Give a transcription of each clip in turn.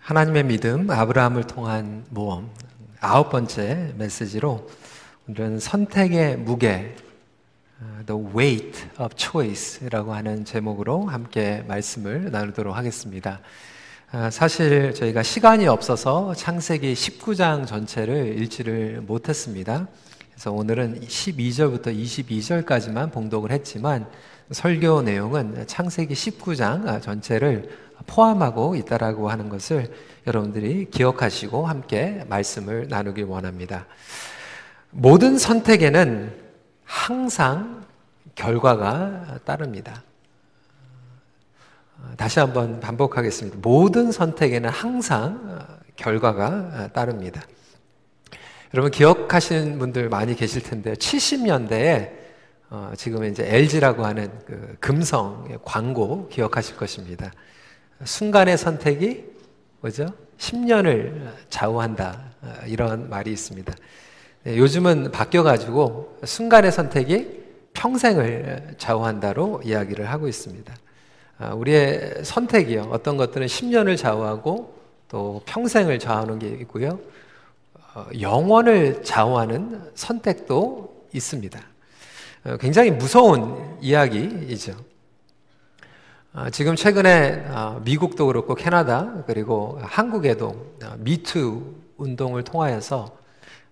하나님의 믿음, 아브라함을 통한 모험. 아홉 번째 메시지로 오늘은 선택의 무게, 어, The Weight of Choice라고 하는 제목으로 함께 말씀을 나누도록 하겠습니다. 아, 사실 저희가 시간이 없어서 창세기 19장 전체를 읽지를 못했습니다. 그래서 오늘은 12절부터 22절까지만 봉독을 했지만 설교 내용은 창세기 19장 전체를 포함하고 있다라고 하는 것을 여러분들이 기억하시고 함께 말씀을 나누길 원합니다. 모든 선택에는 항상 결과가 따릅니다. 다시 한번 반복하겠습니다. 모든 선택에는 항상 결과가 따릅니다. 여러분 기억하시는 분들 많이 계실 텐데 70년대에 어, 지금 이제 LG라고 하는 그 금성 광고 기억하실 것입니다. 순간의 선택이 뭐죠? 10년을 좌우한다. 이런 말이 있습니다. 네, 요즘은 바뀌어가지고 순간의 선택이 평생을 좌우한다로 이야기를 하고 있습니다. 아, 우리의 선택이요. 어떤 것들은 10년을 좌우하고 또 평생을 좌우하는 게 있고요. 어, 영원을 좌우하는 선택도 있습니다. 어, 굉장히 무서운 이야기이죠. 아, 지금 최근에 아, 미국도 그렇고 캐나다 그리고 한국에도 미투 아, 운동을 통하여서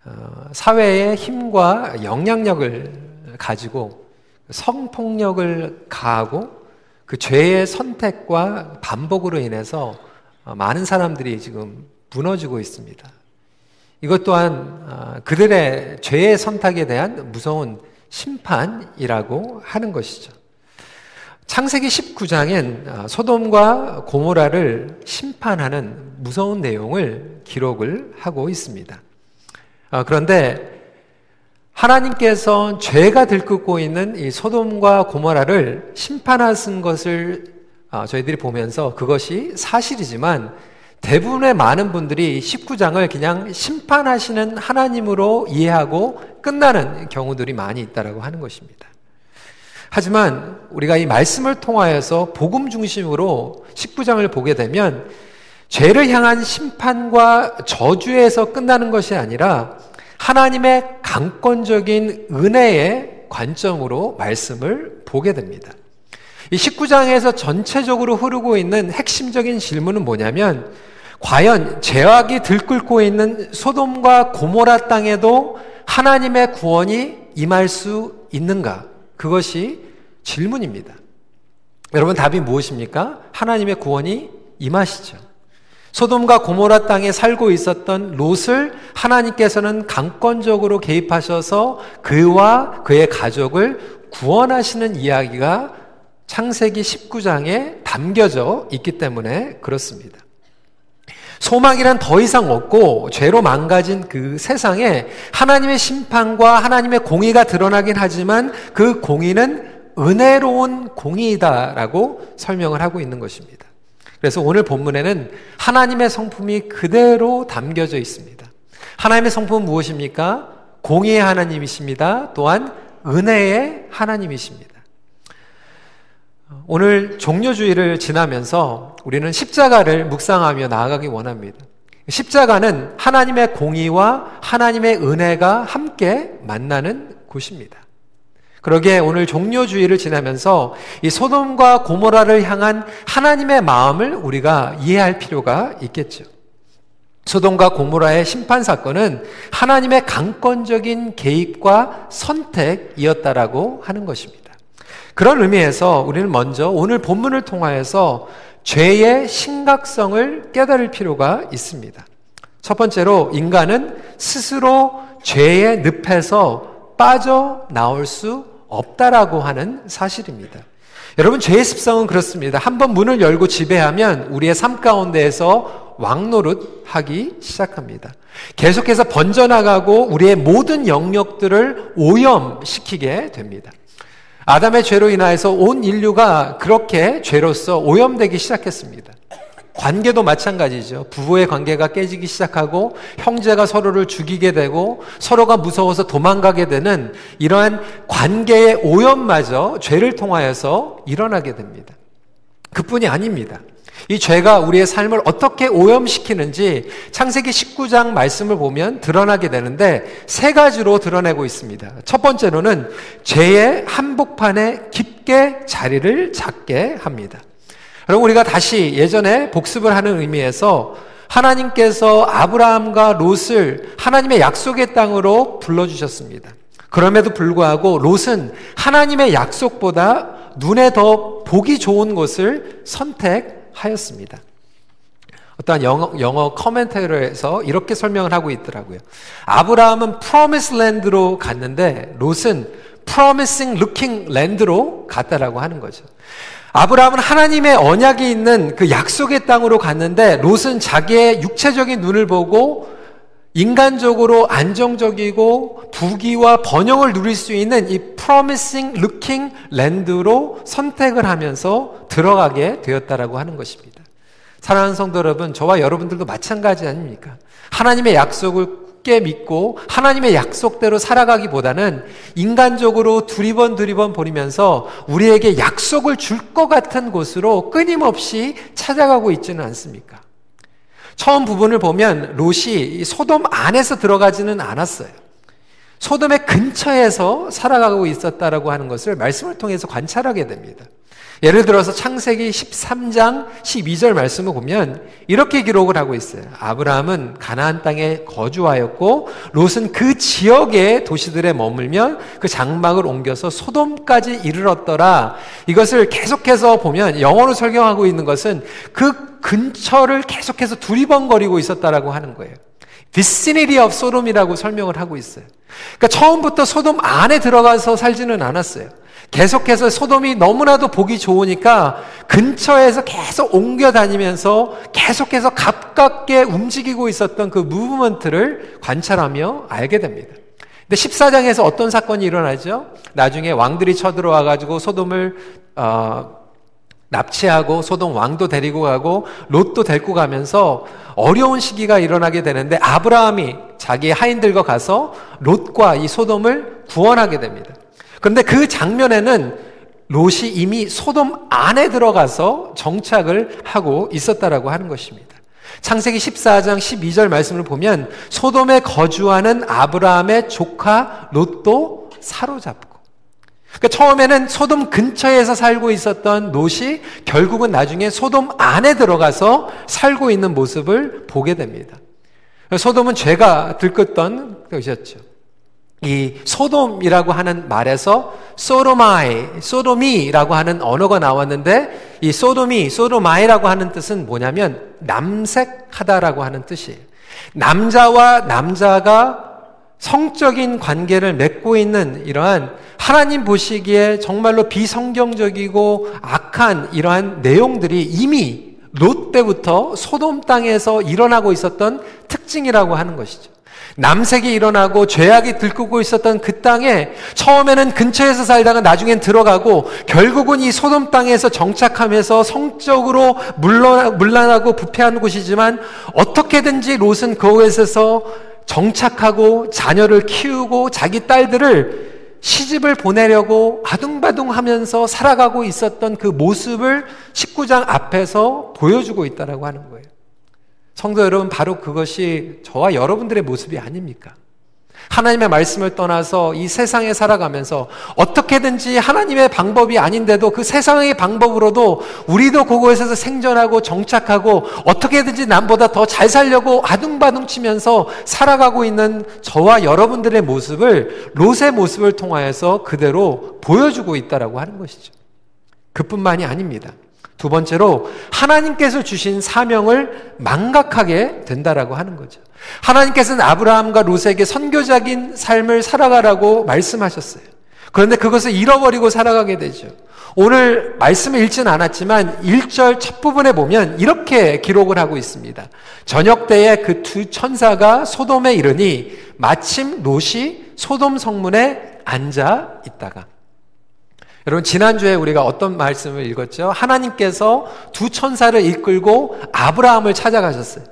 어, 사회의 힘과 영향력을 가지고 성폭력을 가하고 그 죄의 선택과 반복으로 인해서 어, 많은 사람들이 지금 무너지고 있습니다. 이것 또한 그들의 죄의 선택에 대한 무서운 심판이라고 하는 것이죠. 창세기 19장엔 아, 소돔과 고모라를 심판하는 무서운 내용을 기록을 하고 있습니다. 아, 그런데 하나님께서 죄가 들끓고 있는 이 소돔과 고모라를 심판하신 것을 아, 저희들이 보면서 그것이 사실이지만 대부분의 많은 분들이 19장을 그냥 심판하시는 하나님으로 이해하고 끝나는 경우들이 많이 있다라고 하는 것입니다. 하지만 우리가 이 말씀을 통하여서 복음 중심으로 19장을 보게 되면 죄를 향한 심판과 저주에서 끝나는 것이 아니라 하나님의 강권적인 은혜의 관점으로 말씀을 보게 됩니다. 이 19장에서 전체적으로 흐르고 있는 핵심적인 질문은 뭐냐면 과연 죄악이 들끓고 있는 소돔과 고모라 땅에도 하나님의 구원이 임할 수 있는가? 그것이 질문입니다. 여러분 답이 무엇입니까? 하나님의 구원이 임하시죠. 소돔과 고모라 땅에 살고 있었던 롯을 하나님께서는 강권적으로 개입하셔서 그와 그의 가족을 구원하시는 이야기가 창세기 19장에 담겨져 있기 때문에 그렇습니다. 소망이란 더 이상 없고 죄로 망가진 그 세상에 하나님의 심판과 하나님의 공의가 드러나긴 하지만 그 공의는 은혜로운 공의이다라고 설명을 하고 있는 것입니다. 그래서 오늘 본문에는 하나님의 성품이 그대로 담겨져 있습니다. 하나님의 성품은 무엇입니까? 공의의 하나님이십니다. 또한 은혜의 하나님이십니다. 오늘 종료주의를 지나면서 우리는 십자가를 묵상하며 나아가기 원합니다. 십자가는 하나님의 공의와 하나님의 은혜가 함께 만나는 곳입니다. 그러기에 오늘 종료주의를 지나면서 이 소돔과 고모라를 향한 하나님의 마음을 우리가 이해할 필요가 있겠죠. 소돔과 고모라의 심판 사건은 하나님의 강권적인 개입과 선택이었다라고 하는 것입니다. 그런 의미에서 우리는 먼저 오늘 본문을 통하여서 죄의 심각성을 깨달을 필요가 있습니다. 첫 번째로 인간은 스스로 죄의 늪에서 빠져 나올 수 없다라고 하는 사실입니다. 여러분, 죄의 습성은 그렇습니다. 한번 문을 열고 지배하면 우리의 삶 가운데에서 왕노릇 하기 시작합니다. 계속해서 번져나가고 우리의 모든 영역들을 오염시키게 됩니다. 아담의 죄로 인하여서 온 인류가 그렇게 죄로서 오염되기 시작했습니다. 관계도 마찬가지죠. 부부의 관계가 깨지기 시작하고 형제가 서로를 죽이게 되고 서로가 무서워서 도망가게 되는 이러한 관계의 오염마저 죄를 통하여서 일어나게 됩니다. 그뿐이 아닙니다. 이 죄가 우리의 삶을 어떻게 오염시키는지 창세기 19장 말씀을 보면 드러나게 되는데 세 가지로 드러내고 있습니다. 첫 번째로는 죄의 한복판에 깊게 자리를 잡게 합니다. 여러분 우리가 다시 예전에 복습을 하는 의미에서 하나님께서 아브라함과 롯을 하나님의 약속의 땅으로 불러주셨습니다. 그럼에도 불구하고 롯은 하나님의 약속보다 눈에 더 보기 좋은 곳을 선택 하였습니다. 어떠한 영어, 영어 커멘터리에서 이렇게 설명을 하고 있더라고요. 아브라함은 프로미스 랜드로 갔는데 롯은 promising looking land로 갔다라고 하는 거죠. 아브라함은 하나님의 언약이 있는 그 약속의 땅으로 갔는데 롯은 자기의 육체적인 눈을 보고 인간적으로 안정적이고 부귀와 번영을 누릴 수 있는 이 promising looking land로 선택을 하면서 들어가게 되었다라고 하는 것입니다. 사랑하는 성도 여러분, 저와 여러분들도 마찬가지 아닙니까? 하나님의 약속을 굳게 믿고 하나님의 약속대로 살아가기보다는 인간적으로 두리번 두리번 버리면서 우리에게 약속을 줄 것 같은 곳으로 끊임없이 찾아가고 있지는 않습니까? 처음 부분을 보면 롯이 소돔 안에서 들어가지는 않았어요. 소돔의 근처에서 살아가고 있었다라고 하는 것을 말씀을 통해서 관찰하게 됩니다. 예를 들어서 창세기 13장 12절 말씀을 보면 이렇게 기록을 하고 있어요. 아브라함은 가나안 땅에 거주하였고 롯은 그 지역의 도시들에 머물면 그 장막을 옮겨서 소돔까지 이르렀더라. 이것을 계속해서 보면 영어로 설명하고 있는 것은 그 근처를 계속해서 두리번거리고 있었다라고 하는 거예요. vicinity of Sodom이라고 설명을 하고 있어요. 그러니까 처음부터 소돔 안에 들어가서 살지는 않았어요. 계속해서 소돔이 너무나도 보기 좋으니까 근처에서 계속 옮겨 다니면서 계속해서 가깝게 움직이고 있었던 그 무브먼트를 관찰하며 알게 됩니다. 근데 14장에서 어떤 사건이 일어나죠? 나중에 왕들이 쳐들어와 가지고 소돔을 어, 납치하고 소돔 왕도 데리고 가고 롯도 데리고 가면서 어려운 시기가 일어나게 되는데 아브라함이 자기 하인들과 가서 롯과 이 소돔을 구원하게 됩니다. 그런데 그 장면에는 롯이 이미 소돔 안에 들어가서 정착을 하고 있었다라고 하는 것입니다. 창세기 14장 12절 말씀을 보면 소돔에 거주하는 아브라함의 조카 롯도 사로잡고 그러니까 처음에는 소돔 근처에서 살고 있었던 롯이 결국은 나중에 소돔 안에 들어가서 살고 있는 모습을 보게 됩니다. 소돔은 죄가 들끓던 것이었죠. 이 소돔이라고 하는 말에서 소도마이, 소도미라고 하는 언어가 나왔는데 이 소도미, 소도마이라고 하는 뜻은 뭐냐면 남색하다라고 하는 뜻이에요. 남자와 남자가 성적인 관계를 맺고 있는 이러한 하나님 보시기에 정말로 비성경적이고 악한 이러한 내용들이 이미 롯 때부터 소돔 땅에서 일어나고 있었던 특징이라고 하는 것이죠. 남색이 일어나고 죄악이 들끓고 있었던 그 땅에 처음에는 근처에서 살다가 나중엔 들어가고 결국은 이 소돔 땅에서 정착하면서 성적으로 물란하고 부패한 곳이지만 어떻게든지 롯은 그곳에서 정착하고 자녀를 키우고 자기 딸들을 시집을 보내려고 아둥바둥 하면서 살아가고 있었던 그 모습을 19장 앞에서 보여주고 있다라고 하는 거예요. 성도 여러분, 바로 그것이 저와 여러분들의 모습이 아닙니까? 하나님의 말씀을 떠나서 이 세상에 살아가면서 어떻게든지 하나님의 방법이 아닌데도 그 세상의 방법으로도 우리도 그곳에서 생존하고 정착하고 어떻게든지 남보다 더 잘 살려고 아둥바둥 치면서 살아가고 있는 저와 여러분들의 모습을 롯의 모습을 통하여서 그대로 보여주고 있다라고 하는 것이죠. 그뿐만이 아닙니다. 두 번째로 하나님께서 주신 사명을 망각하게 된다라고 하는 거죠. 하나님께서는 아브라함과 롯에게 선교적인 삶을 살아가라고 말씀하셨어요. 그런데 그것을 잃어버리고 살아가게 되죠. 오늘 말씀을 읽지는 않았지만 1절 첫 부분에 보면 이렇게 기록을 하고 있습니다. 저녁 때에 그 두 천사가 소돔에 이르니 마침 롯이 소돔 성문에 앉아 있다가 여러분, 지난주에 우리가 어떤 말씀을 읽었죠? 하나님께서 두 천사를 이끌고 아브라함을 찾아가셨어요.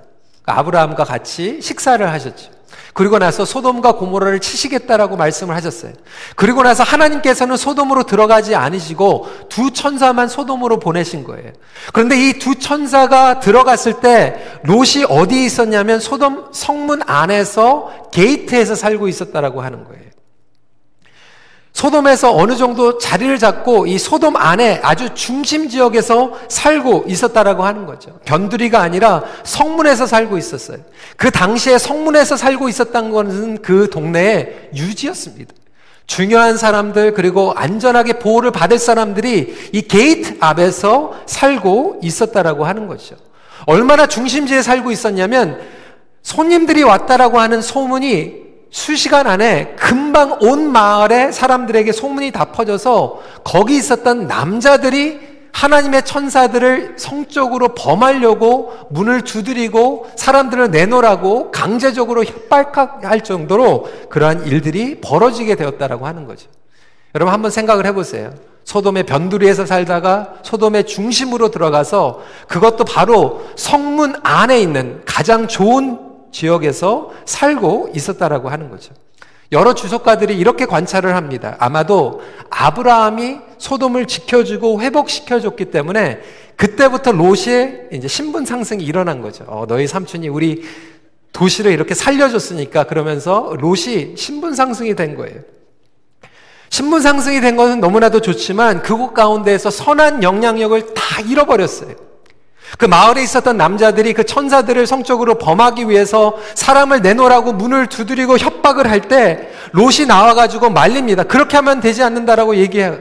아브라함과 같이 식사를 하셨죠. 그리고 나서 소돔과 고모라를 치시겠다라고 말씀을 하셨어요. 그리고 나서 하나님께서는 소돔으로 들어가지 않으시고 두 천사만 소돔으로 보내신 거예요. 그런데 이 두 천사가 들어갔을 때 롯이 어디에 있었냐면 소돔 성문 안에서 게이트에서 살고 있었다라고 하는 거예요. 소돔에서 어느 정도 자리를 잡고 이 소돔 안에 아주 중심 지역에서 살고 있었다라고 하는 거죠. 변두리가 아니라 성문에서 살고 있었어요. 그 당시에 성문에서 살고 있었던 것은 그 동네의 유지였습니다. 중요한 사람들 그리고 안전하게 보호를 받을 사람들이 이 게이트 앞에서 살고 있었다라고 하는 거죠. 얼마나 중심지에 살고 있었냐면 손님들이 왔다라고 하는 소문이 수시간 안에 금방 온 마을의 사람들에게 소문이 다 퍼져서 거기 있었던 남자들이 하나님의 천사들을 성적으로 범하려고 문을 두드리고 사람들을 내놓으라고 강제적으로 협박할 정도로 그러한 일들이 벌어지게 되었다라고 하는 거죠. 여러분 한번 생각을 해보세요. 소돔의 변두리에서 살다가 소돔의 중심으로 들어가서 그것도 바로 성문 안에 있는 가장 좋은 지역에서 살고 있었다라고 하는 거죠. 여러 주석가들이 이렇게 관찰을 합니다. 아마도 아브라함이 소돔을 지켜주고 회복시켜줬기 때문에 그때부터 롯의 이제 신분 상승이 일어난 거죠. 어, 너희 삼촌이 우리 도시를 이렇게 살려줬으니까 그러면서 롯이 신분 상승이 된 거예요. 신분 상승이 된 것은 너무나도 좋지만 그곳 가운데에서 선한 영향력을 다 잃어버렸어요. 그 마을에 있었던 남자들이 그 천사들을 성적으로 범하기 위해서 사람을 내놓으라고 문을 두드리고 협박을 할 때 롯이 나와가지고 말립니다. 그렇게 하면 되지 않는다라고 얘기해요.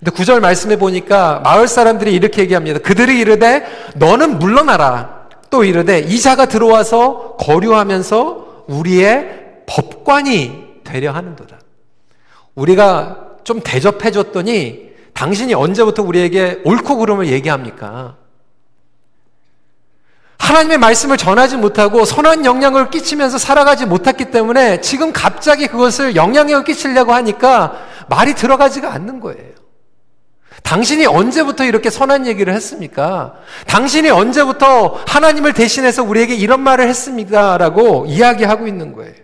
근데 구절 말씀해 보니까 마을 사람들이 이렇게 얘기합니다. 그들이 이르되 너는 물러나라. 또 이르되 이 자가 들어와서 거류하면서 우리의 법관이 되려 하는도다. 우리가 좀 대접해 줬더니 당신이 언제부터 우리에게 옳고 그름을 얘기합니까? 하나님의 말씀을 전하지 못하고 선한 영향을 끼치면서 살아가지 못했기 때문에 지금 갑자기 그것을 영향력을 끼치려고 하니까 말이 들어가지가 않는 거예요. 당신이 언제부터 이렇게 선한 얘기를 했습니까? 당신이 언제부터 하나님을 대신해서 우리에게 이런 말을 했습니까? 라고 이야기하고 있는 거예요.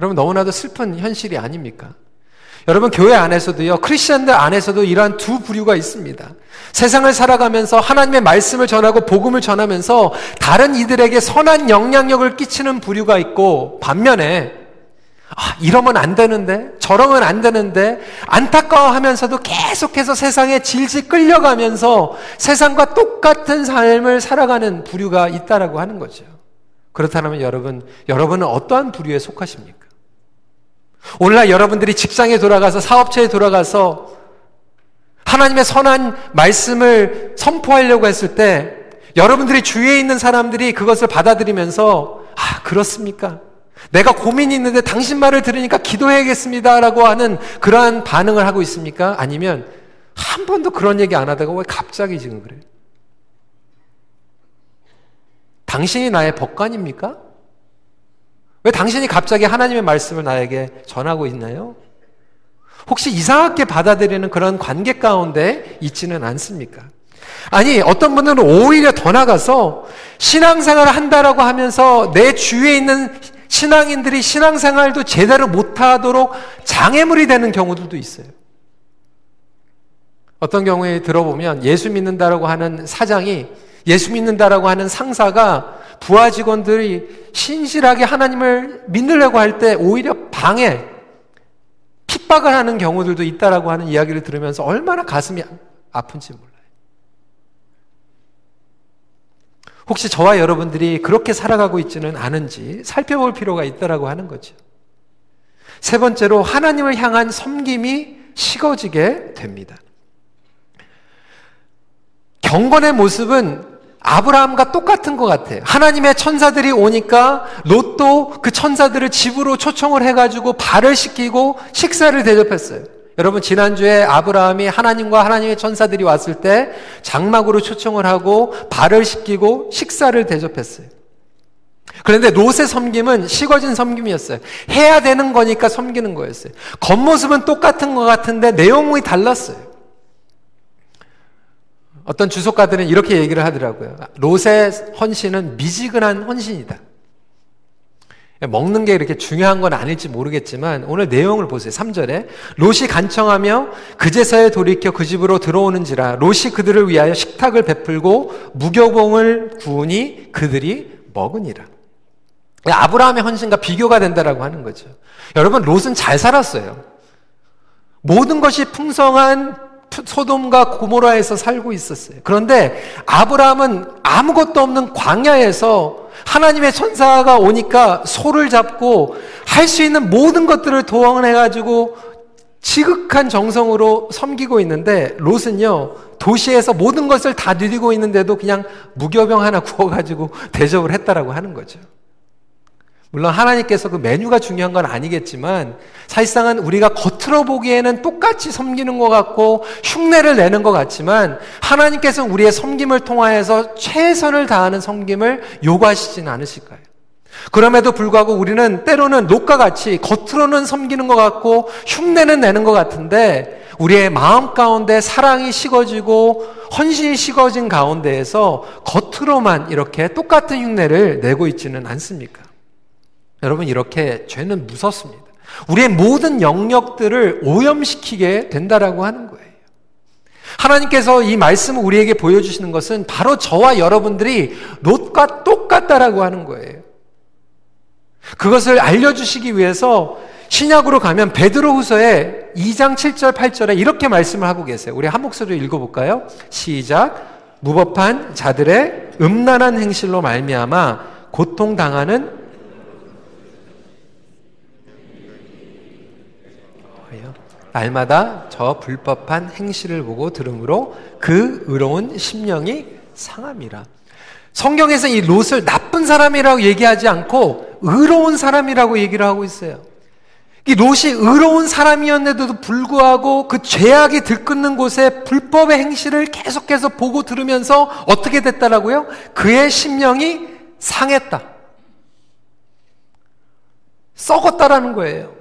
여러분, 너무나도 슬픈 현실이 아닙니까? 여러분 교회 안에서도요 크리스천들 안에서도 이러한 두 부류가 있습니다. 세상을 살아가면서 하나님의 말씀을 전하고 복음을 전하면서 다른 이들에게 선한 영향력을 끼치는 부류가 있고 반면에 아, 이러면 안 되는데 저러면 안 되는데 안타까워하면서도 계속해서 세상에 질질 끌려가면서 세상과 똑같은 삶을 살아가는 부류가 있다라고 하는 거죠. 그렇다면 여러분 여러분은 어떠한 부류에 속하십니까? 오늘날 여러분들이 직장에 돌아가서 사업체에 돌아가서 하나님의 선한 말씀을 선포하려고 했을 때 여러분들이 주위에 있는 사람들이 그것을 받아들이면서 아, 그렇습니까? 내가 고민이 있는데 당신 말을 들으니까 기도해야겠습니다. 라고 하는 그러한 반응을 하고 있습니까? 아니면 한 번도 그런 얘기 안 하다가 왜 갑자기 지금 그래요? 당신이 나의 법관입니까? 왜 당신이 갑자기 하나님의 말씀을 나에게 전하고 있나요? 혹시 이상하게 받아들이는 그런 관계 가운데 있지는 않습니까? 아니, 어떤 분들은 오히려 더 나가서 신앙생활을 한다라고 하면서 내 주위에 있는 신앙인들이 신앙생활도 제대로 못하도록 장애물이 되는 경우들도 있어요. 어떤 경우에 들어보면 예수 믿는다라고 하는 사장이 예수 믿는다라고 하는 상사가 부하 직원들이 신실하게 하나님을 믿으려고 할 때 오히려 방해, 핍박을 하는 경우들도 있다라고 하는 이야기를 들으면서 얼마나 가슴이 아픈지 몰라요. 혹시 저와 여러분들이 그렇게 살아가고 있지는 않은지 살펴볼 필요가 있다라고 하는 거죠. 세 번째로 하나님을 향한 섬김이 식어지게 됩니다. 경건의 모습은 아브라함과 똑같은 것 같아요. 하나님의 천사들이 오니까 롯도 그 천사들을 집으로 초청을 해가지고 발을 씻기고 식사를 대접했어요. 여러분 지난주에 아브라함이 하나님과 하나님의 천사들이 왔을 때 장막으로 초청을 하고 발을 씻기고 식사를 대접했어요. 그런데 롯의 섬김은 식어진 섬김이었어요. 해야 되는 거니까 섬기는 거였어요. 겉모습은 똑같은 것 같은데 내용이 달랐어요. 어떤 주석가들은 이렇게 얘기를 하더라고요. 롯의 헌신은 미지근한 헌신이다. 먹는 게 이렇게 중요한 건 아닐지 모르겠지만 오늘 내용을 보세요. 3절에 롯이 간청하며 그제서야 돌이켜 그 집으로 들어오는지라 롯이 그들을 위하여 식탁을 베풀고 무교봉을 구우니 그들이 먹으니라. 아브라함의 헌신과 비교가 된다라고 하는 거죠. 여러분 롯은 잘 살았어요. 모든 것이 풍성한 소돔과 고모라에서 살고 있었어요. 그런데 아브라함은 아무것도 없는 광야에서 하나님의 천사가 오니까 소를 잡고 할 수 있는 모든 것들을 도원해가지고 지극한 정성으로 섬기고 있는데 롯은요 도시에서 모든 것을 다 누리고 있는데도 그냥 무교병 하나 구워가지고 대접을 했다라고 하는 거죠. 물론 하나님께서 그 메뉴가 중요한 건 아니겠지만 사실상은 우리가 겉으로 보기에는 똑같이 섬기는 것 같고 흉내를 내는 것 같지만 하나님께서는 우리의 섬김을 통하여서 최선을 다하는 섬김을 요구하시진 않으실까요? 그럼에도 불구하고 우리는 때로는 녹과 같이 겉으로는 섬기는 것 같고 흉내는 내는 것 같은데 우리의 마음 가운데 사랑이 식어지고 헌신이 식어진 가운데에서 겉으로만 이렇게 똑같은 흉내를 내고 있지는 않습니까? 여러분, 이렇게 죄는 무섭습니다. 우리의 모든 영역들을 오염시키게 된다라고 하는 거예요. 하나님께서 이 말씀을 우리에게 보여주시는 것은 바로 저와 여러분들이 롯과 똑같다라고 하는 거예요. 그것을 알려주시기 위해서 신약으로 가면 베드로후서에 2장 7절 8절에 이렇게 말씀을 하고 계세요. 우리 한 목소리로 읽어볼까요? 시작. 무법한 자들의 음란한 행실로 말미암아 고통 당하는 날마다 저 불법한 행실을 보고 들으므로 그 의로운 심령이 상함이라. 성경에서 이 롯을 나쁜 사람이라고 얘기하지 않고 의로운 사람이라고 얘기를 하고 있어요. 이 롯이 의로운 사람이었는데도 불구하고 그 죄악이 들끓는 곳에 불법의 행실을 계속해서 보고 들으면서 어떻게 됐다라고요? 그의 심령이 상했다. 썩었다라는 거예요.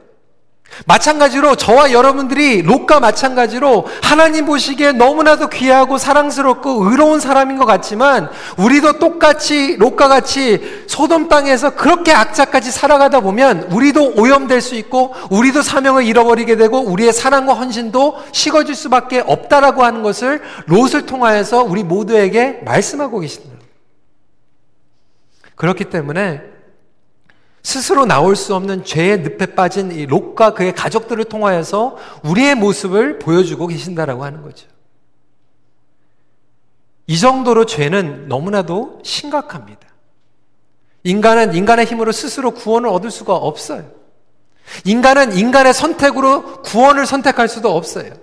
마찬가지로 저와 여러분들이 롯과 마찬가지로 하나님 보시기에 너무나도 귀하고 사랑스럽고 의로운 사람인 것 같지만 우리도 똑같이 롯과 같이 소돔 땅에서 그렇게 악자까지 살아가다 보면 우리도 오염될 수 있고 우리도 사명을 잃어버리게 되고 우리의 사랑과 헌신도 식어질 수밖에 없다라고 하는 것을 롯을 통하여서 우리 모두에게 말씀하고 계십니다. 그렇기 때문에 스스로 나올 수 없는 죄의 늪에 빠진 이 롯과 그의 가족들을 통하여서 우리의 모습을 보여주고 계신다라고 하는 거죠. 이 정도로 죄는 너무나도 심각합니다. 인간은 인간의 힘으로 스스로 구원을 얻을 수가 없어요. 인간은 인간의 선택으로 구원을 선택할 수도 없어요.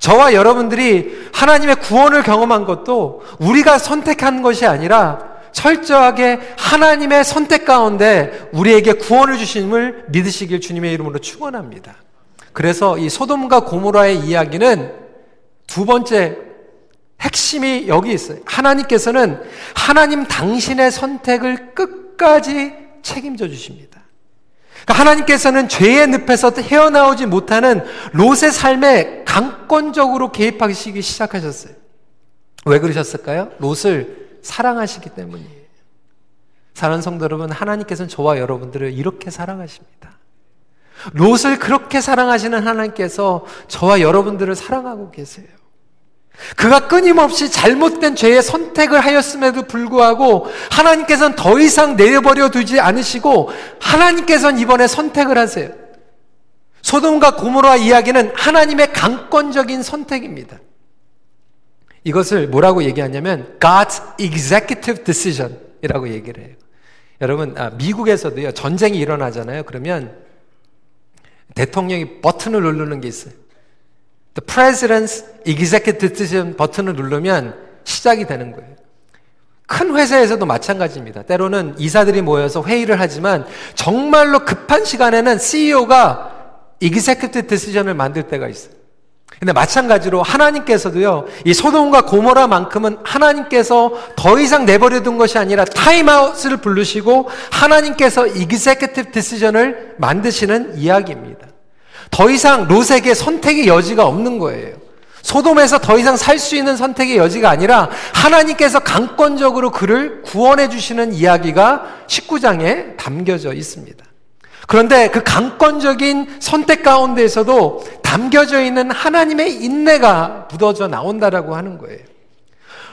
저와 여러분들이 하나님의 구원을 경험한 것도 우리가 선택한 것이 아니라 철저하게 하나님의 선택 가운데 우리에게 구원을 주심을 믿으시길 주님의 이름으로 축원합니다. 그래서 이 소돔과 고모라의 이야기는 두 번째 핵심이 여기 있어요. 하나님께서는 하나님 당신의 선택을 끝까지 책임져 주십니다. 그러니까 하나님께서는 죄의 늪에서 헤어나오지 못하는 롯의 삶에 강권적으로 개입하시기 시작하셨어요. 왜 그러셨을까요? 롯을 사랑하시기 때문이에요. 사랑하는 성도 여러분, 하나님께서는 저와 여러분들을 이렇게 사랑하십니다. 롯을 그렇게 사랑하시는 하나님께서 저와 여러분들을 사랑하고 계세요. 그가 끊임없이 잘못된 죄의 선택을 하였음에도 불구하고 하나님께서는 더 이상 내버려 두지 않으시고 하나님께서는 이번에 선택을 하세요. 소돔과 고모라 이야기는 하나님의 강권적인 선택입니다. 이것을 뭐라고 얘기하냐면 God's executive decision이라고 얘기를 해요. 여러분, 아, 미국에서도요, 전쟁이 일어나잖아요. 그러면 대통령이 버튼을 누르는 게 있어요. The President's Executive Decision 버튼을 누르면 시작이 되는 거예요. 큰 회사에서도 마찬가지입니다. 때로는 이사들이 모여서 회의를 하지만 정말로 급한 시간에는 CEO가 Executive Decision을 만들 때가 있어요. 근데 마찬가지로 하나님께서도요, 이 소돔과 고모라만큼은 하나님께서 더 이상 내버려둔 것이 아니라 타임아웃을 부르시고 하나님께서 Executive Decision을 만드시는 이야기입니다. 더 이상 롯에게 선택의 여지가 없는 거예요. 소돔에서 더 이상 살 수 있는 선택의 여지가 아니라 하나님께서 강권적으로 그를 구원해 주시는 이야기가 19장에 담겨져 있습니다. 그런데 그 강권적인 선택 가운데에서도 담겨져 있는 하나님의 인내가 묻어져 나온다라고 하는 거예요.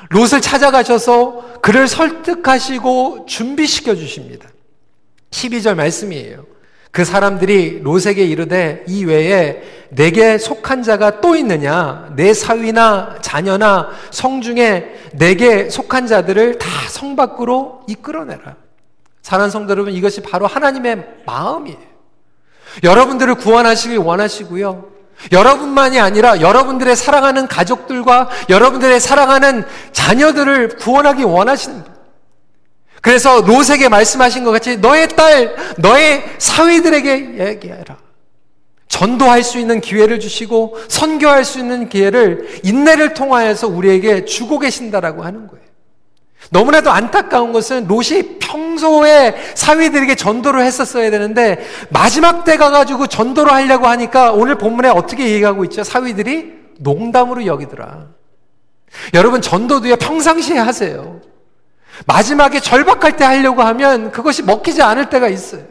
롯을 찾아가셔서 그를 설득하시고 준비시켜 주십니다. 12절 말씀이에요. 그 사람들이 롯에게 이르되 이 외에 내게 속한 자가 또 있느냐 내 사위나 자녀나 성 중에 내게 속한 자들을 다 성 밖으로 이끌어내라. 사랑하는 성도 여러분 이것이 바로 하나님의 마음이에요. 여러분들을 구원하시길 원하시고요. 여러분만이 아니라 여러분들의 사랑하는 가족들과 여러분들의 사랑하는 자녀들을 구원하기 분. 그래서 롯에게 말씀하신 것 같이 너의 딸, 너의 사위들에게 얘기해라. 전도할 수 있는 기회를 주시고 선교할 수 있는 기회를 인내를 통하여서 우리에게 주고 계신다라고 하는 거예요. 너무나도 안타까운 것은 롯이 평소에 사위들에게 전도를 했었어야 되는데 마지막 때 가가지고 전도를 하려고 하니까 오늘 본문에 어떻게 얘기하고 있죠? 사위들이 농담으로 여기더라. 여러분 전도도요 평상시에 하세요. 마지막에 절박할 때 하려고 하면 그것이 먹히지 않을 때가 있어요.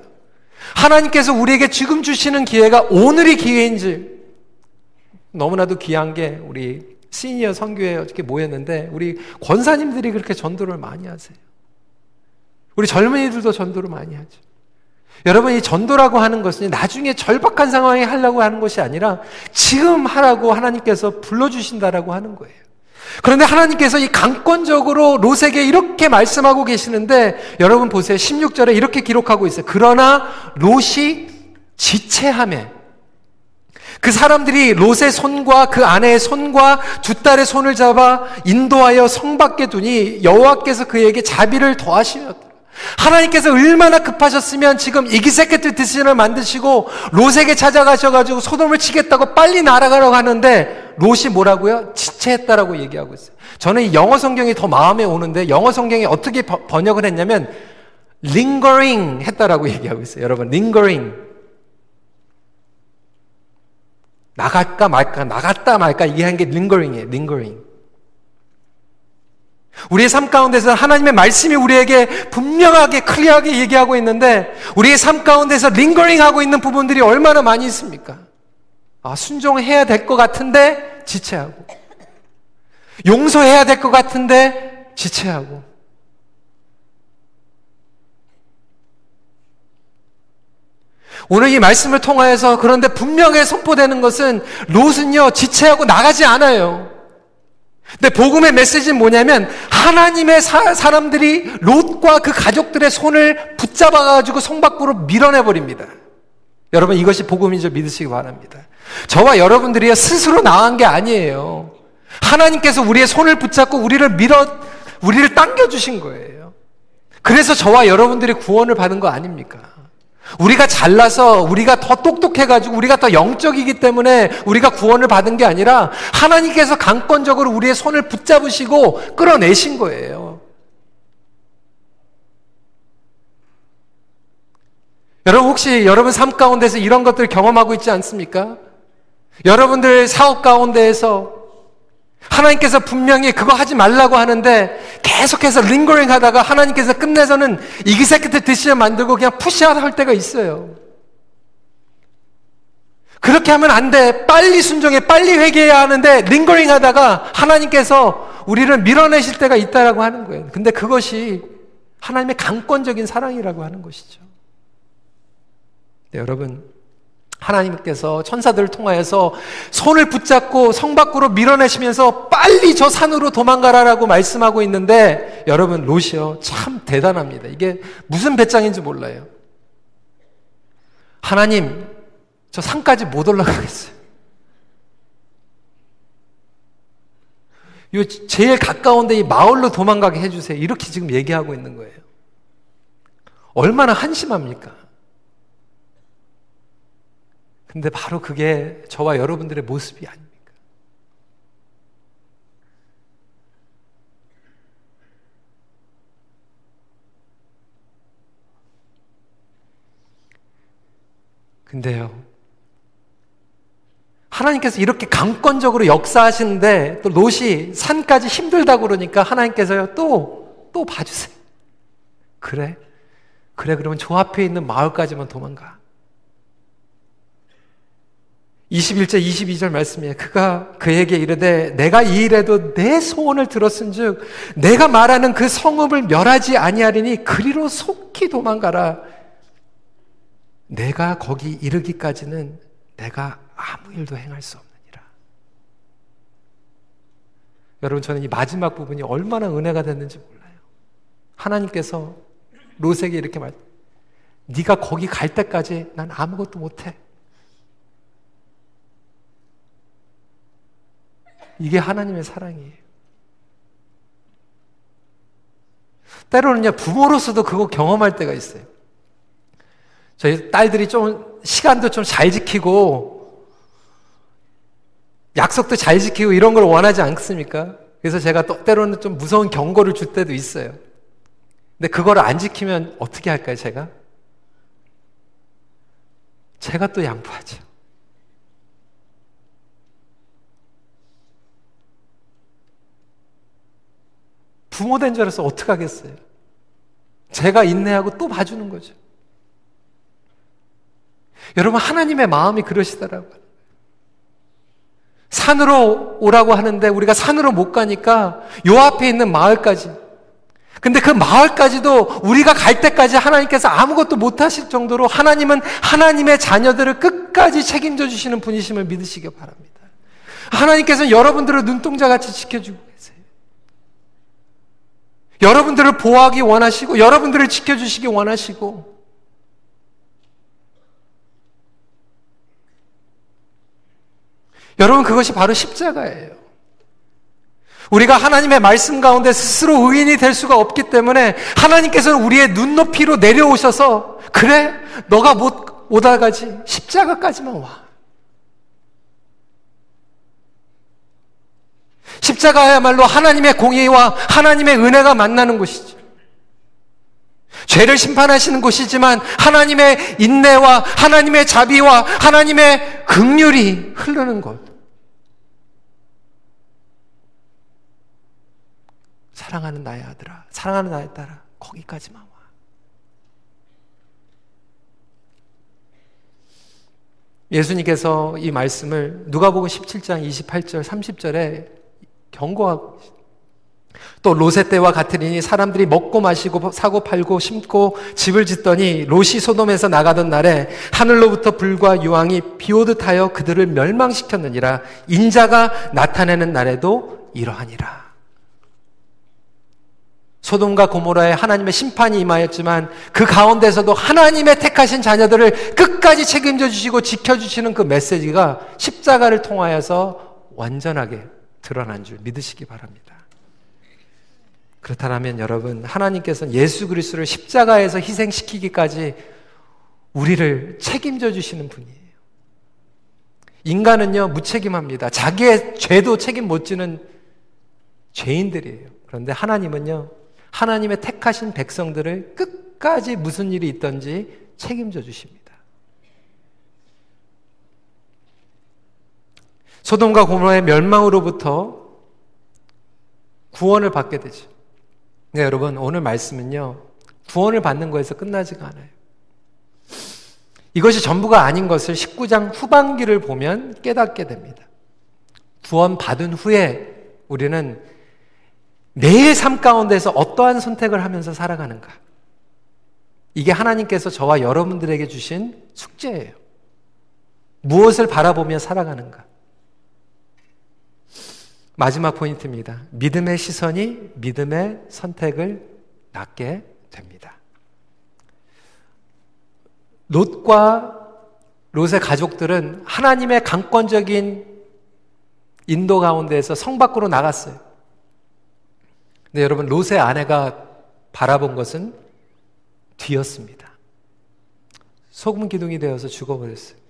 하나님께서 우리에게 지금 주시는 기회가 오늘이 기회인지 너무나도 귀한 게 우리 시니어 선교회 어저께 모였는데 우리 권사님들이 그렇게 전도를 많이 하세요. 우리 젊은이들도 전도를 많이 하죠. 여러분 이 전도라고 하는 것은 나중에 절박한 상황에 하려고 하는 것이 아니라 지금 하라고 하나님께서 불러주신다라고 하는 거예요. 그런데 하나님께서 이 강권적으로 롯에게 이렇게 말씀하고 계시는데 여러분 보세요. 16절에 이렇게 기록하고 있어요. 그러나 롯이 지체함에 그 사람들이 롯의 손과 그 아내의 손과 두 딸의 손을 잡아 인도하여 성 밖에 두니 여호와께서 그에게 자비를 더하시었다. 하나님께서 얼마나 급하셨으면 지금 이기세케트 드신을 만드시고 롯에게 찾아가셔가지고 소돔을 치겠다고 빨리 날아가라고 하는데 롯이 뭐라고요? 지체했다라고 얘기하고 있어요. 저는 이 영어 성경이 더 마음에 오는데 영어 성경이 어떻게 번역을 했냐면 lingering 했다라고 얘기하고 있어요. 여러분 lingering 나갈까 말까 나갔다 말까 한게 lingering이에요. lingering 우리의 삶 가운데서 하나님의 말씀이 우리에게 분명하게 클리어하게 얘기하고 있는데 우리의 삶 가운데서 링거링 하고 있는 부분들이 얼마나 많이 있습니까? 아, 순종해야 될 것 같은데 지체하고 용서해야 될 것 같은데 지체하고 오늘 이 말씀을 통하여서 그런데 분명히 선포되는 것은 롯은요 지체하고 나가지 않아요. 근데 복음의 메시지는 뭐냐면 하나님의 사, 람들이 롯과 그 가족들의 손을 붙잡아 가지고 성 밖으로 밀어내 버립니다. 여러분 이것이 복음인줄 믿으시기 바랍니다. 저와 여러분들이 스스로 나간 게 아니에요. 하나님께서 우리의 손을 붙잡고 우리를 밀어 우리를 당겨 주신 거예요. 그래서 저와 여러분들이 구원을 받은 거 아닙니까? 우리가 잘나서 우리가 더 똑똑해가지고 우리가 더 영적이기 때문에 우리가 구원을 받은 게 아니라 하나님께서 강권적으로 우리의 손을 붙잡으시고 끌어내신 거예요. 여러분 혹시 여러분 삶 가운데서 이런 것들 경험하고 있지 않습니까? 여러분들 사업 가운데에서 하나님께서 분명히 그거 하지 말라고 하는데 계속해서 lingering 하다가 하나님께서 끝내서는 executive decision을 만들고 그냥 push out 할 때가 있어요. 그렇게 하면 안 돼. 빨리 순종해. 빨리 회개해야 하는데 lingering 하다가 하나님께서 우리를 밀어내실 때가 있다라고 하는 거예요. 근데 그것이 하나님의 강권적인 사랑이라고 하는 것이죠. 네, 여러분 하나님께서 천사들을 통하여서 손을 붙잡고 성 밖으로 밀어내시면서 빨리 저 산으로 도망가라라고 말씀하고 있는데 여러분 롯이요 참 대단합니다. 이게 무슨 배짱인지 몰라요. 하나님 저 산까지 못 올라가겠어요. 요 제일 가까운데 이 마을로 도망가게 해주세요. 이렇게 지금 얘기하고 있는 거예요. 얼마나 한심합니까? 근데 바로 그게 저와 여러분들의 모습이 아닙니까? 근데요, 하나님께서 이렇게 강권적으로 역사하시는데 또 롯이 산까지 힘들다고 그러니까 하나님께서요 또, 또 봐주세요. 그래? 그래, 그러면 저 앞에 있는 마을까지만 도망가. 21절, 22절 말씀이에요. 그가 그에게 이르되 내가 이 일에도 내 소원을 들었은 즉 내가 말하는 그 성읍을 멸하지 아니하리니 그리로 속히 도망가라. 내가 거기 이르기까지는 내가 아무 일도 행할 수 없느니라. 여러분 저는 이 마지막 부분이 얼마나 은혜가 됐는지 몰라요. 하나님께서 롯에게 이렇게 말 네가 거기 갈 때까지 난 아무것도 못 해. 이게 하나님의 사랑이에요. 때로는요, 부모로서도 그거 경험할 때가 있어요. 저희 딸들이 좀, 시간도 좀 잘 지키고, 약속도 잘 지키고 이런 걸 원하지 않습니까? 그래서 제가 또 때로는 좀 무서운 경고를 줄 때도 있어요. 근데 그걸 안 지키면 어떻게 할까요, 제가? 제가 또 양보하죠. 부모 된줄 알아서 어떡하겠어요? 제가 인내하고 또 봐주는 거죠. 여러분, 하나님의 마음이 그러시더라고요. 산으로 오라고 하는데 우리가 산으로 못 가니까 요 앞에 있는 마을까지. 근데 그 마을까지도 우리가 갈 때까지 하나님께서 아무것도 못 하실 정도로 하나님은 하나님의 자녀들을 끝까지 책임져 주시는 분이심을 믿으시기 바랍니다. 하나님께서는 여러분들을 눈동자 같이 지켜주고 계세요. 여러분들을 보호하기 원하시고, 여러분들을 지켜주시기 원하시고, 여러분, 그것이 바로 십자가예요. 우리가 하나님의 말씀 가운데 스스로 의인이 될 수가 없기 때문에 하나님께서는 우리의 눈높이로 내려오셔서, 그래, 너가 못 오다가지. 십자가까지만 와. 십자가야말로 하나님의 공의와 하나님의 은혜가 만나는 곳이죠. 죄를 심판하시는 곳이지만 하나님의 인내와 하나님의 자비와 하나님의 극률이 흐르는 곳. 사랑하는 나의 아들아, 사랑하는 나의 딸아, 거기까지만 와. 예수님께서 이 말씀을 누가복음 17장 28절 30절에 경고하고 또 롯의 때와 같으니 사람들이 먹고 마시고 사고 팔고 심고 집을 짓더니 롯이 소돔에서 나가던 날에 하늘로부터 불과 유황이 비오듯 하여 그들을 멸망시켰느니라. 인자가 나타내는 날에도 이러하니라. 소돔과 고모라에 하나님의 심판이 임하였지만 그 가운데서도 하나님의 택하신 자녀들을 끝까지 책임져 주시고 지켜 주시는 그 메시지가 십자가를 통하여서 완전하게 드러난 줄 믿으시기 바랍니다. 그렇다면 여러분, 하나님께서는 예수 그리스도를 십자가에서 희생시키기까지 우리를 책임져 주시는 분이에요. 인간은요, 무책임합니다. 자기의 죄도 책임 못 지는 죄인들이에요. 그런데 하나님은요, 하나님의 택하신 백성들을 끝까지 무슨 일이 있든지 책임져 주십니다. 소돔과 고모라의 멸망으로부터 구원을 받게 되죠. 네, 여러분, 오늘 말씀은요, 구원을 받는 거에서 끝나지가 않아요. 이것이 전부가 아닌 것을 19장 후반기를 보면 깨닫게 됩니다. 구원 받은 후에 우리는 매일 삶 가운데서 어떠한 선택을 하면서 살아가는가? 이게 하나님께서 저와 여러분들에게 주신 숙제예요. 무엇을 바라보며 살아가는가? 마지막 포인트입니다. 믿음의 시선이 믿음의 선택을 낳게 됩니다. 롯과 롯의 가족들은 하나님의 강권적인 인도 가운데에서 성 밖으로 나갔어요. 근데 여러분, 롯의 아내가 바라본 것은 뒤였습니다. 소금 기둥이 되어서 죽어버렸어요.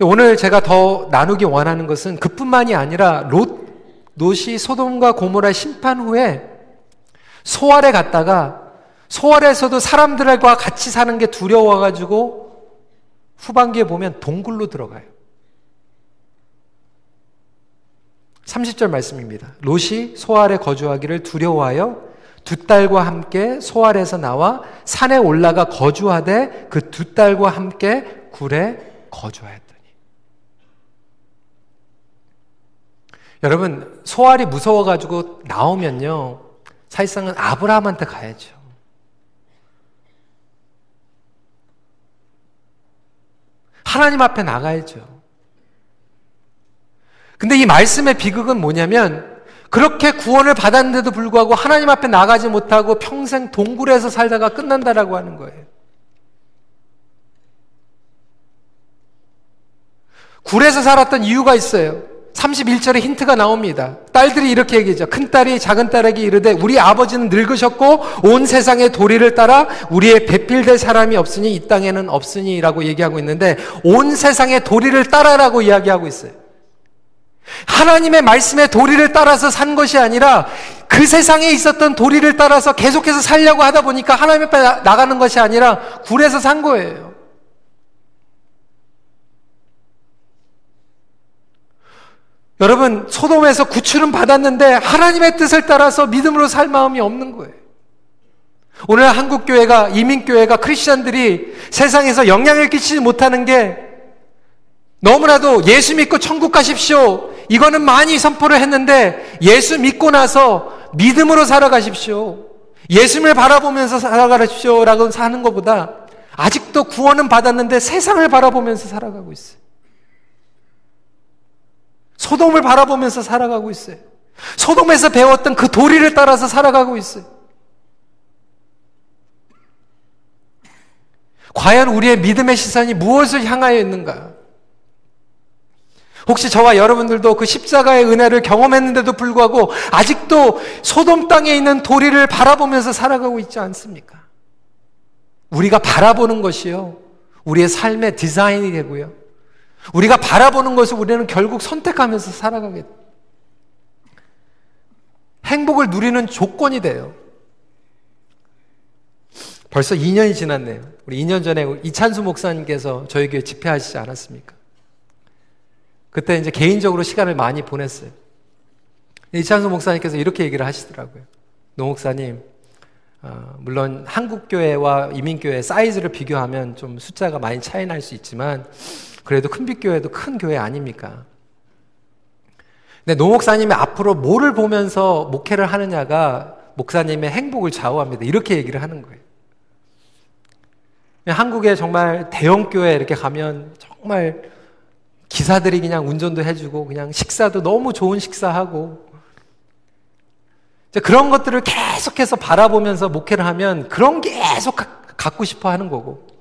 오늘 제가 더 나누기 원하는 것은 그뿐만이 아니라 롯, 롯이 소돔과 고모라 심판 후에 소알에 갔다가 소알에서도 사람들과 같이 사는 게 두려워가지고 후반기에 보면 동굴로 들어가요. 30절 말씀입니다. 롯이 소알에 거주하기를 두려워하여 두 딸과 함께 소알에서 나와 산에 올라가 거주하되 그 두 딸과 함께 굴에 거주하였더니. 여러분, 소알이 무서워가지고 나오면요, 사실상은 아브라함한테 가야죠. 하나님 앞에 나가야죠. 근데 이 말씀의 비극은 뭐냐면 그렇게 구원을 받았는데도 불구하고 하나님 앞에 나가지 못하고 평생 동굴에서 살다가 끝난다라고 하는 거예요. 굴에서 살았던 이유가 있어요. 31절에 힌트가 나옵니다. 딸들이 이렇게 얘기하죠. 큰딸이 작은딸에게 이르되 우리 아버지는 늙으셨고 온 세상의 도리를 따라 우리의 배필될 사람이 없으니 이 땅에는 없으니라고 얘기하고 있는데 온 세상의 도리를 따라라고 이야기하고 있어요. 하나님의 말씀의 도리를 따라서 산 것이 아니라 그 세상에 있었던 도리를 따라서 계속해서 살려고 하다 보니까 하나님 앞에 나가는 것이 아니라 굴에서 산 거예요. 여러분, 소돔에서 구출은 받았는데 하나님의 뜻을 따라서 믿음으로 살 마음이 없는 거예요. 오늘 한국 교회가, 이민 교회가, 크리스천들이 세상에서 영향을 끼치지 못하는 게 너무나도 예수 믿고 천국 가십시오. 이거는 많이 선포를 했는데 예수 믿고 나서 믿음으로 살아가십시오. 예수님을 바라보면서 살아가십시오. 라고 사는 것보다 아직도 구원은 받았는데 세상을 바라보면서 살아가고 있어요. 소돔을 바라보면서 살아가고 있어요. 소돔에서 배웠던 그 도리를 따라서 살아가고 있어요. 과연 우리의 믿음의 시선이 무엇을 향하여 있는가? 혹시 저와 여러분들도 그 십자가의 은혜를 경험했는데도 불구하고 아직도 소돔 땅에 있는 도리를 바라보면서 살아가고 있지 않습니까? 우리가 바라보는 것이요. 우리의 삶의 디자인이 되고요. 우리가 바라보는 것을 우리는 결국 선택하면서 살아가게 돼요. 행복을 누리는 조건이 돼요. 벌써 2년이 지났네요. 우리 2년 전에 이찬수 목사님께서 저희 교회 집회하시지 않았습니까? 그때 이제 개인적으로 시간을 많이 보냈어요. 이찬수 목사님께서 이렇게 얘기를 하시더라고요. 노 목사님, 어, 물론 한국교회와 이민교회 사이즈를 비교하면 좀 숫자가 많이 차이 날 수 있지만, 그래도 큰빛교회도 큰 교회 아닙니까? 근데 노 목사님이 앞으로 뭐를 보면서 목회를 하느냐가 목사님의 행복을 좌우합니다. 이렇게 얘기를 하는 거예요. 한국에 정말 대형교회 이렇게 가면 정말 기사들이 그냥 운전도 해주고 그냥 식사도 너무 좋은 식사하고 그런 것들을 계속해서 바라보면서 목회를 하면 그런 게 계속 갖고 싶어 하는 거고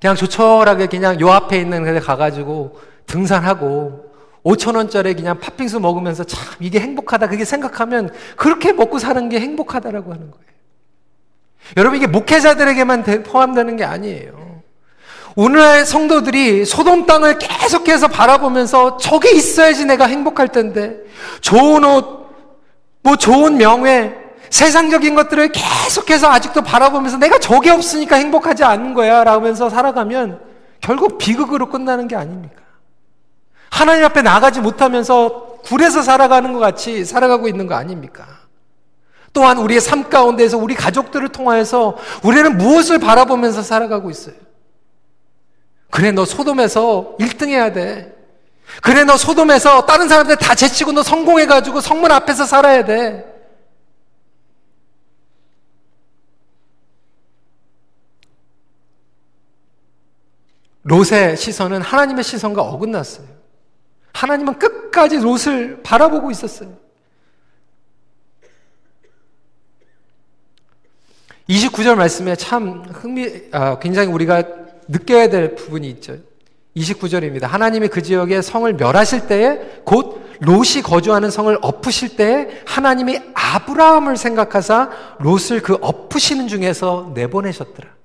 그냥 조촐하게 그냥 요 앞에 있는 데 가가지고 등산하고 5천 원짜리 그냥 팥빙수 먹으면서 참 이게 행복하다 그게 생각하면 그렇게 먹고 사는 게 행복하다라고 하는 거예요. 여러분 이게 목회자들에게만 포함되는 게 아니에요. 오늘날 성도들이 소돔 땅을 계속해서 바라보면서 저게 있어야지 내가 행복할 텐데 좋은 옷, 뭐 좋은 명예, 세상적인 것들을 계속해서 아직도 바라보면서 내가 저게 없으니까 행복하지 않는 거야 라면서 살아가면 결국 비극으로 끝나는 게 아닙니까? 하나님 앞에 나가지 못하면서 굴에서 살아가는 것 같이 살아가고 있는 거 아닙니까? 또한 우리의 삶 가운데에서 우리 가족들을 통하여서 우리는 무엇을 바라보면서 살아가고 있어요? 그래, 너 소돔에서 1등 해야 돼. 그래, 너 소돔에서 다른 사람들 다 제치고 너 성공해가지고 성문 앞에서 살아야 돼. 롯의 시선은 하나님의 시선과 어긋났어요. 하나님은 끝까지 롯을 바라보고 있었어요. 29절 말씀에 참 흥미, 아, 굉장히 우리가 느껴야 될 부분이 있죠. 29절입니다. 하나님이 그 지역에 성을 멸하실 때에 곧 롯이 거주하는 성을 엎으실 때에 하나님이 아브라함을 생각하사 롯을 그 엎으시는 중에서 내보내셨더라.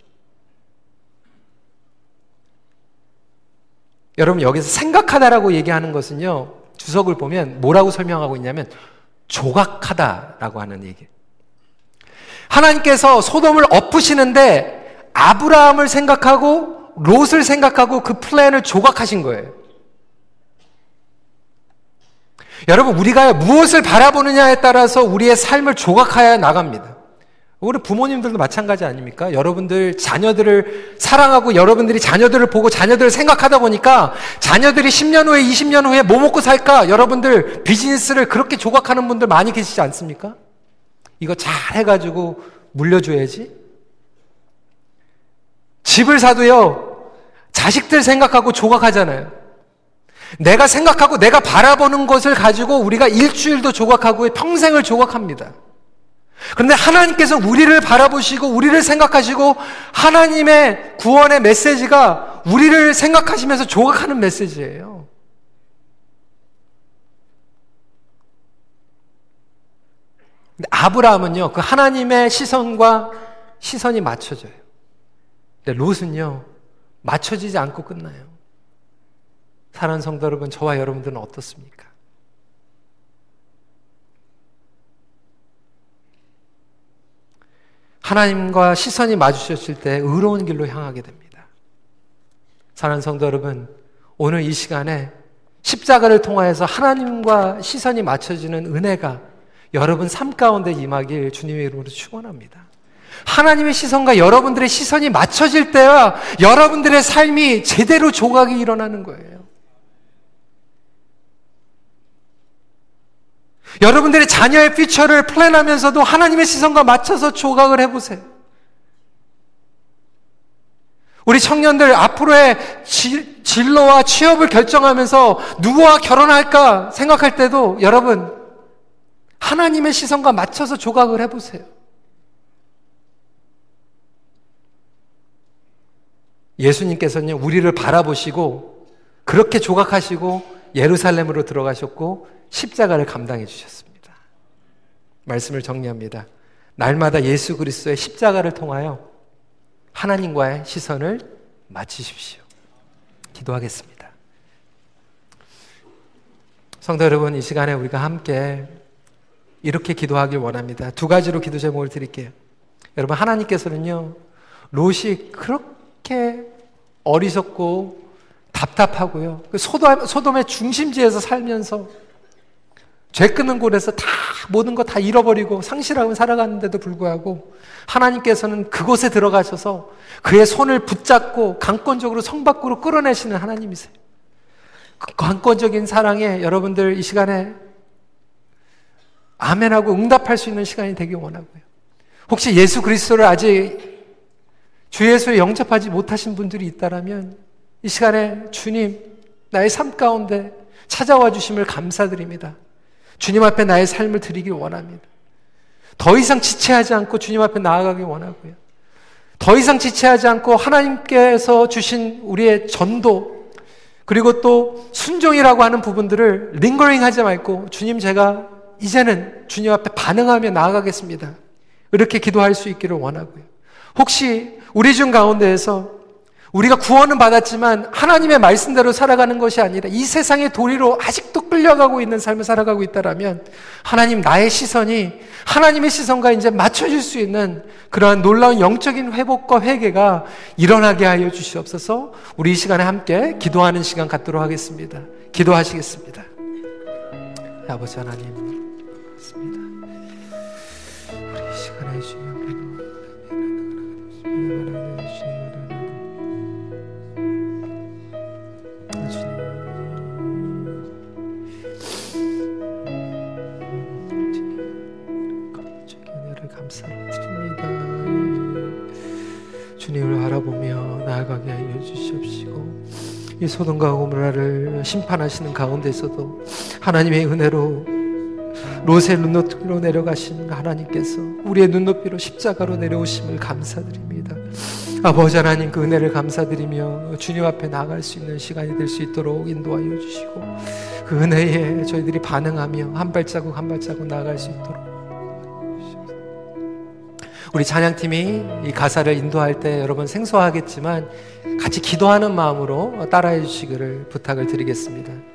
여러분 여기서 생각하다라고 얘기하는 것은요. 주석을 보면 뭐라고 설명하고 있냐면 조각하다라고 하는 얘기. 하나님께서 소돔을 엎으시는데 아브라함을 생각하고 롯을 생각하고 그 플랜을 조각하신 거예요. 여러분, 우리가 무엇을 바라보느냐에 따라서 우리의 삶을 조각하여 나갑니다. 우리 부모님들도 마찬가지 아닙니까? 여러분들 자녀들을 사랑하고 여러분들이 자녀들을 보고 자녀들을 생각하다 보니까 자녀들이 10년 후에 20년 후에 뭐 먹고 살까? 여러분들 비즈니스를 그렇게 조각하는 분들 많이 계시지 않습니까? 이거 잘 해가지고 물려줘야지. 집을 사도요, 자식들 생각하고 조각하잖아요. 내가 생각하고 내가 바라보는 것을 가지고 우리가 일주일도 조각하고 평생을 조각합니다. 그런데 하나님께서 우리를 바라보시고 우리를 생각하시고 하나님의 구원의 메시지가 우리를 생각하시면서 조각하는 메시지예요. 근데 아브라함은요, 그 하나님의 시선과 시선이 맞춰져요. 근데 롯은요, 맞춰지지 않고 끝나요. 사랑하는 성도 여러분, 저와 여러분들은 어떻습니까? 하나님과 시선이 마주쳤을 때 의로운 길로 향하게 됩니다. 사랑하는 성도 여러분, 오늘 이 시간에 십자가를 통하여서 하나님과 시선이 맞춰지는 은혜가 여러분 삶 가운데 임하길 주님의 이름으로 축원합니다. 하나님의 시선과 여러분들의 시선이 맞춰질 때야 여러분들의 삶이 제대로 조각이 일어나는 거예요. 여러분들의 자녀의 퓨처를 플랜하면서도 하나님의 시선과 맞춰서 조각을 해보세요. 우리 청년들 앞으로의 진로와 취업을 결정하면서 누구와 결혼할까 생각할 때도 여러분 하나님의 시선과 맞춰서 조각을 해보세요. 예수님께서는 우리를 바라보시고 그렇게 조각하시고 예루살렘으로 들어가셨고 십자가를 감당해 주셨습니다. 말씀을 정리합니다. 날마다 예수 그리스도의 십자가를 통하여 하나님과의 시선을 맞추십시오. 기도하겠습니다. 성도 여러분, 이 시간에 우리가 함께 이렇게 기도하길 원합니다. 두 가지로 기도 제목을 드릴게요. 여러분, 하나님께서는요, 롯이 그렇게 어리석고 답답하고요. 그 소돔, 소돔의 중심지에서 살면서 죄 끊는 곳에서 다 모든 거 다 잃어버리고 상실하고 살아가는데도 불구하고 하나님께서는 그곳에 들어가셔서 그의 손을 붙잡고 강권적으로 성 밖으로 끌어내시는 하나님이세요. 그 강권적인 사랑에 여러분들 이 시간에 아멘하고 응답할 수 있는 시간이 되길 원하고요. 혹시 예수 그리스도를 아직 주 예수를 영접하지 못하신 분들이 있다라면 이 시간에 주님 나의 삶 가운데 찾아와 주심을 감사드립니다. 주님 앞에 나의 삶을 드리길 원합니다. 더 이상 지체하지 않고 주님 앞에 나아가길 원하고요. 더 이상 지체하지 않고 하나님께서 주신 우리의 전도, 그리고 또 순종이라고 하는 부분들을 링거링 하지 말고 주님 제가 이제는 주님 앞에 반응하며 나아가겠습니다. 이렇게 기도할 수 있기를 원하고요. 혹시 우리 중 가운데에서 우리가 구원은 받았지만 하나님의 말씀대로 살아가는 것이 아니라 이 세상의 도리로 아직도 끌려가고 있는 삶을 살아가고 있다라면 하나님 나의 시선이 하나님의 시선과 이제 맞춰질 수 있는 그러한 놀라운 영적인 회복과 회개가 일어나게 하여 주시옵소서 우리 이 시간에 함께 기도하는 시간 갖도록 하겠습니다. 기도하시겠습니다. 아버지 하나님. 주님을 바라보며 나아가게 하여 주시옵시고 이 소돔과 고모라를 심판하시는 가운데서도 하나님의 은혜로 롯의 눈높이로 내려가신 하나님께서 우리의 눈높이로 십자가로 내려오심을 감사드립니다. 아버지 하나님 그 은혜를 감사드리며 주님 앞에 나아갈 수 있는 시간이 될 수 있도록 인도하여 주시고 그 은혜에 저희들이 반응하며 한 발자국 한 발자국 나아갈 수 있도록 우리 찬양팀이 이 가사를 인도할 때 여러분 생소하겠지만 같이 기도하는 마음으로 따라해 주시기를 부탁을 드리겠습니다.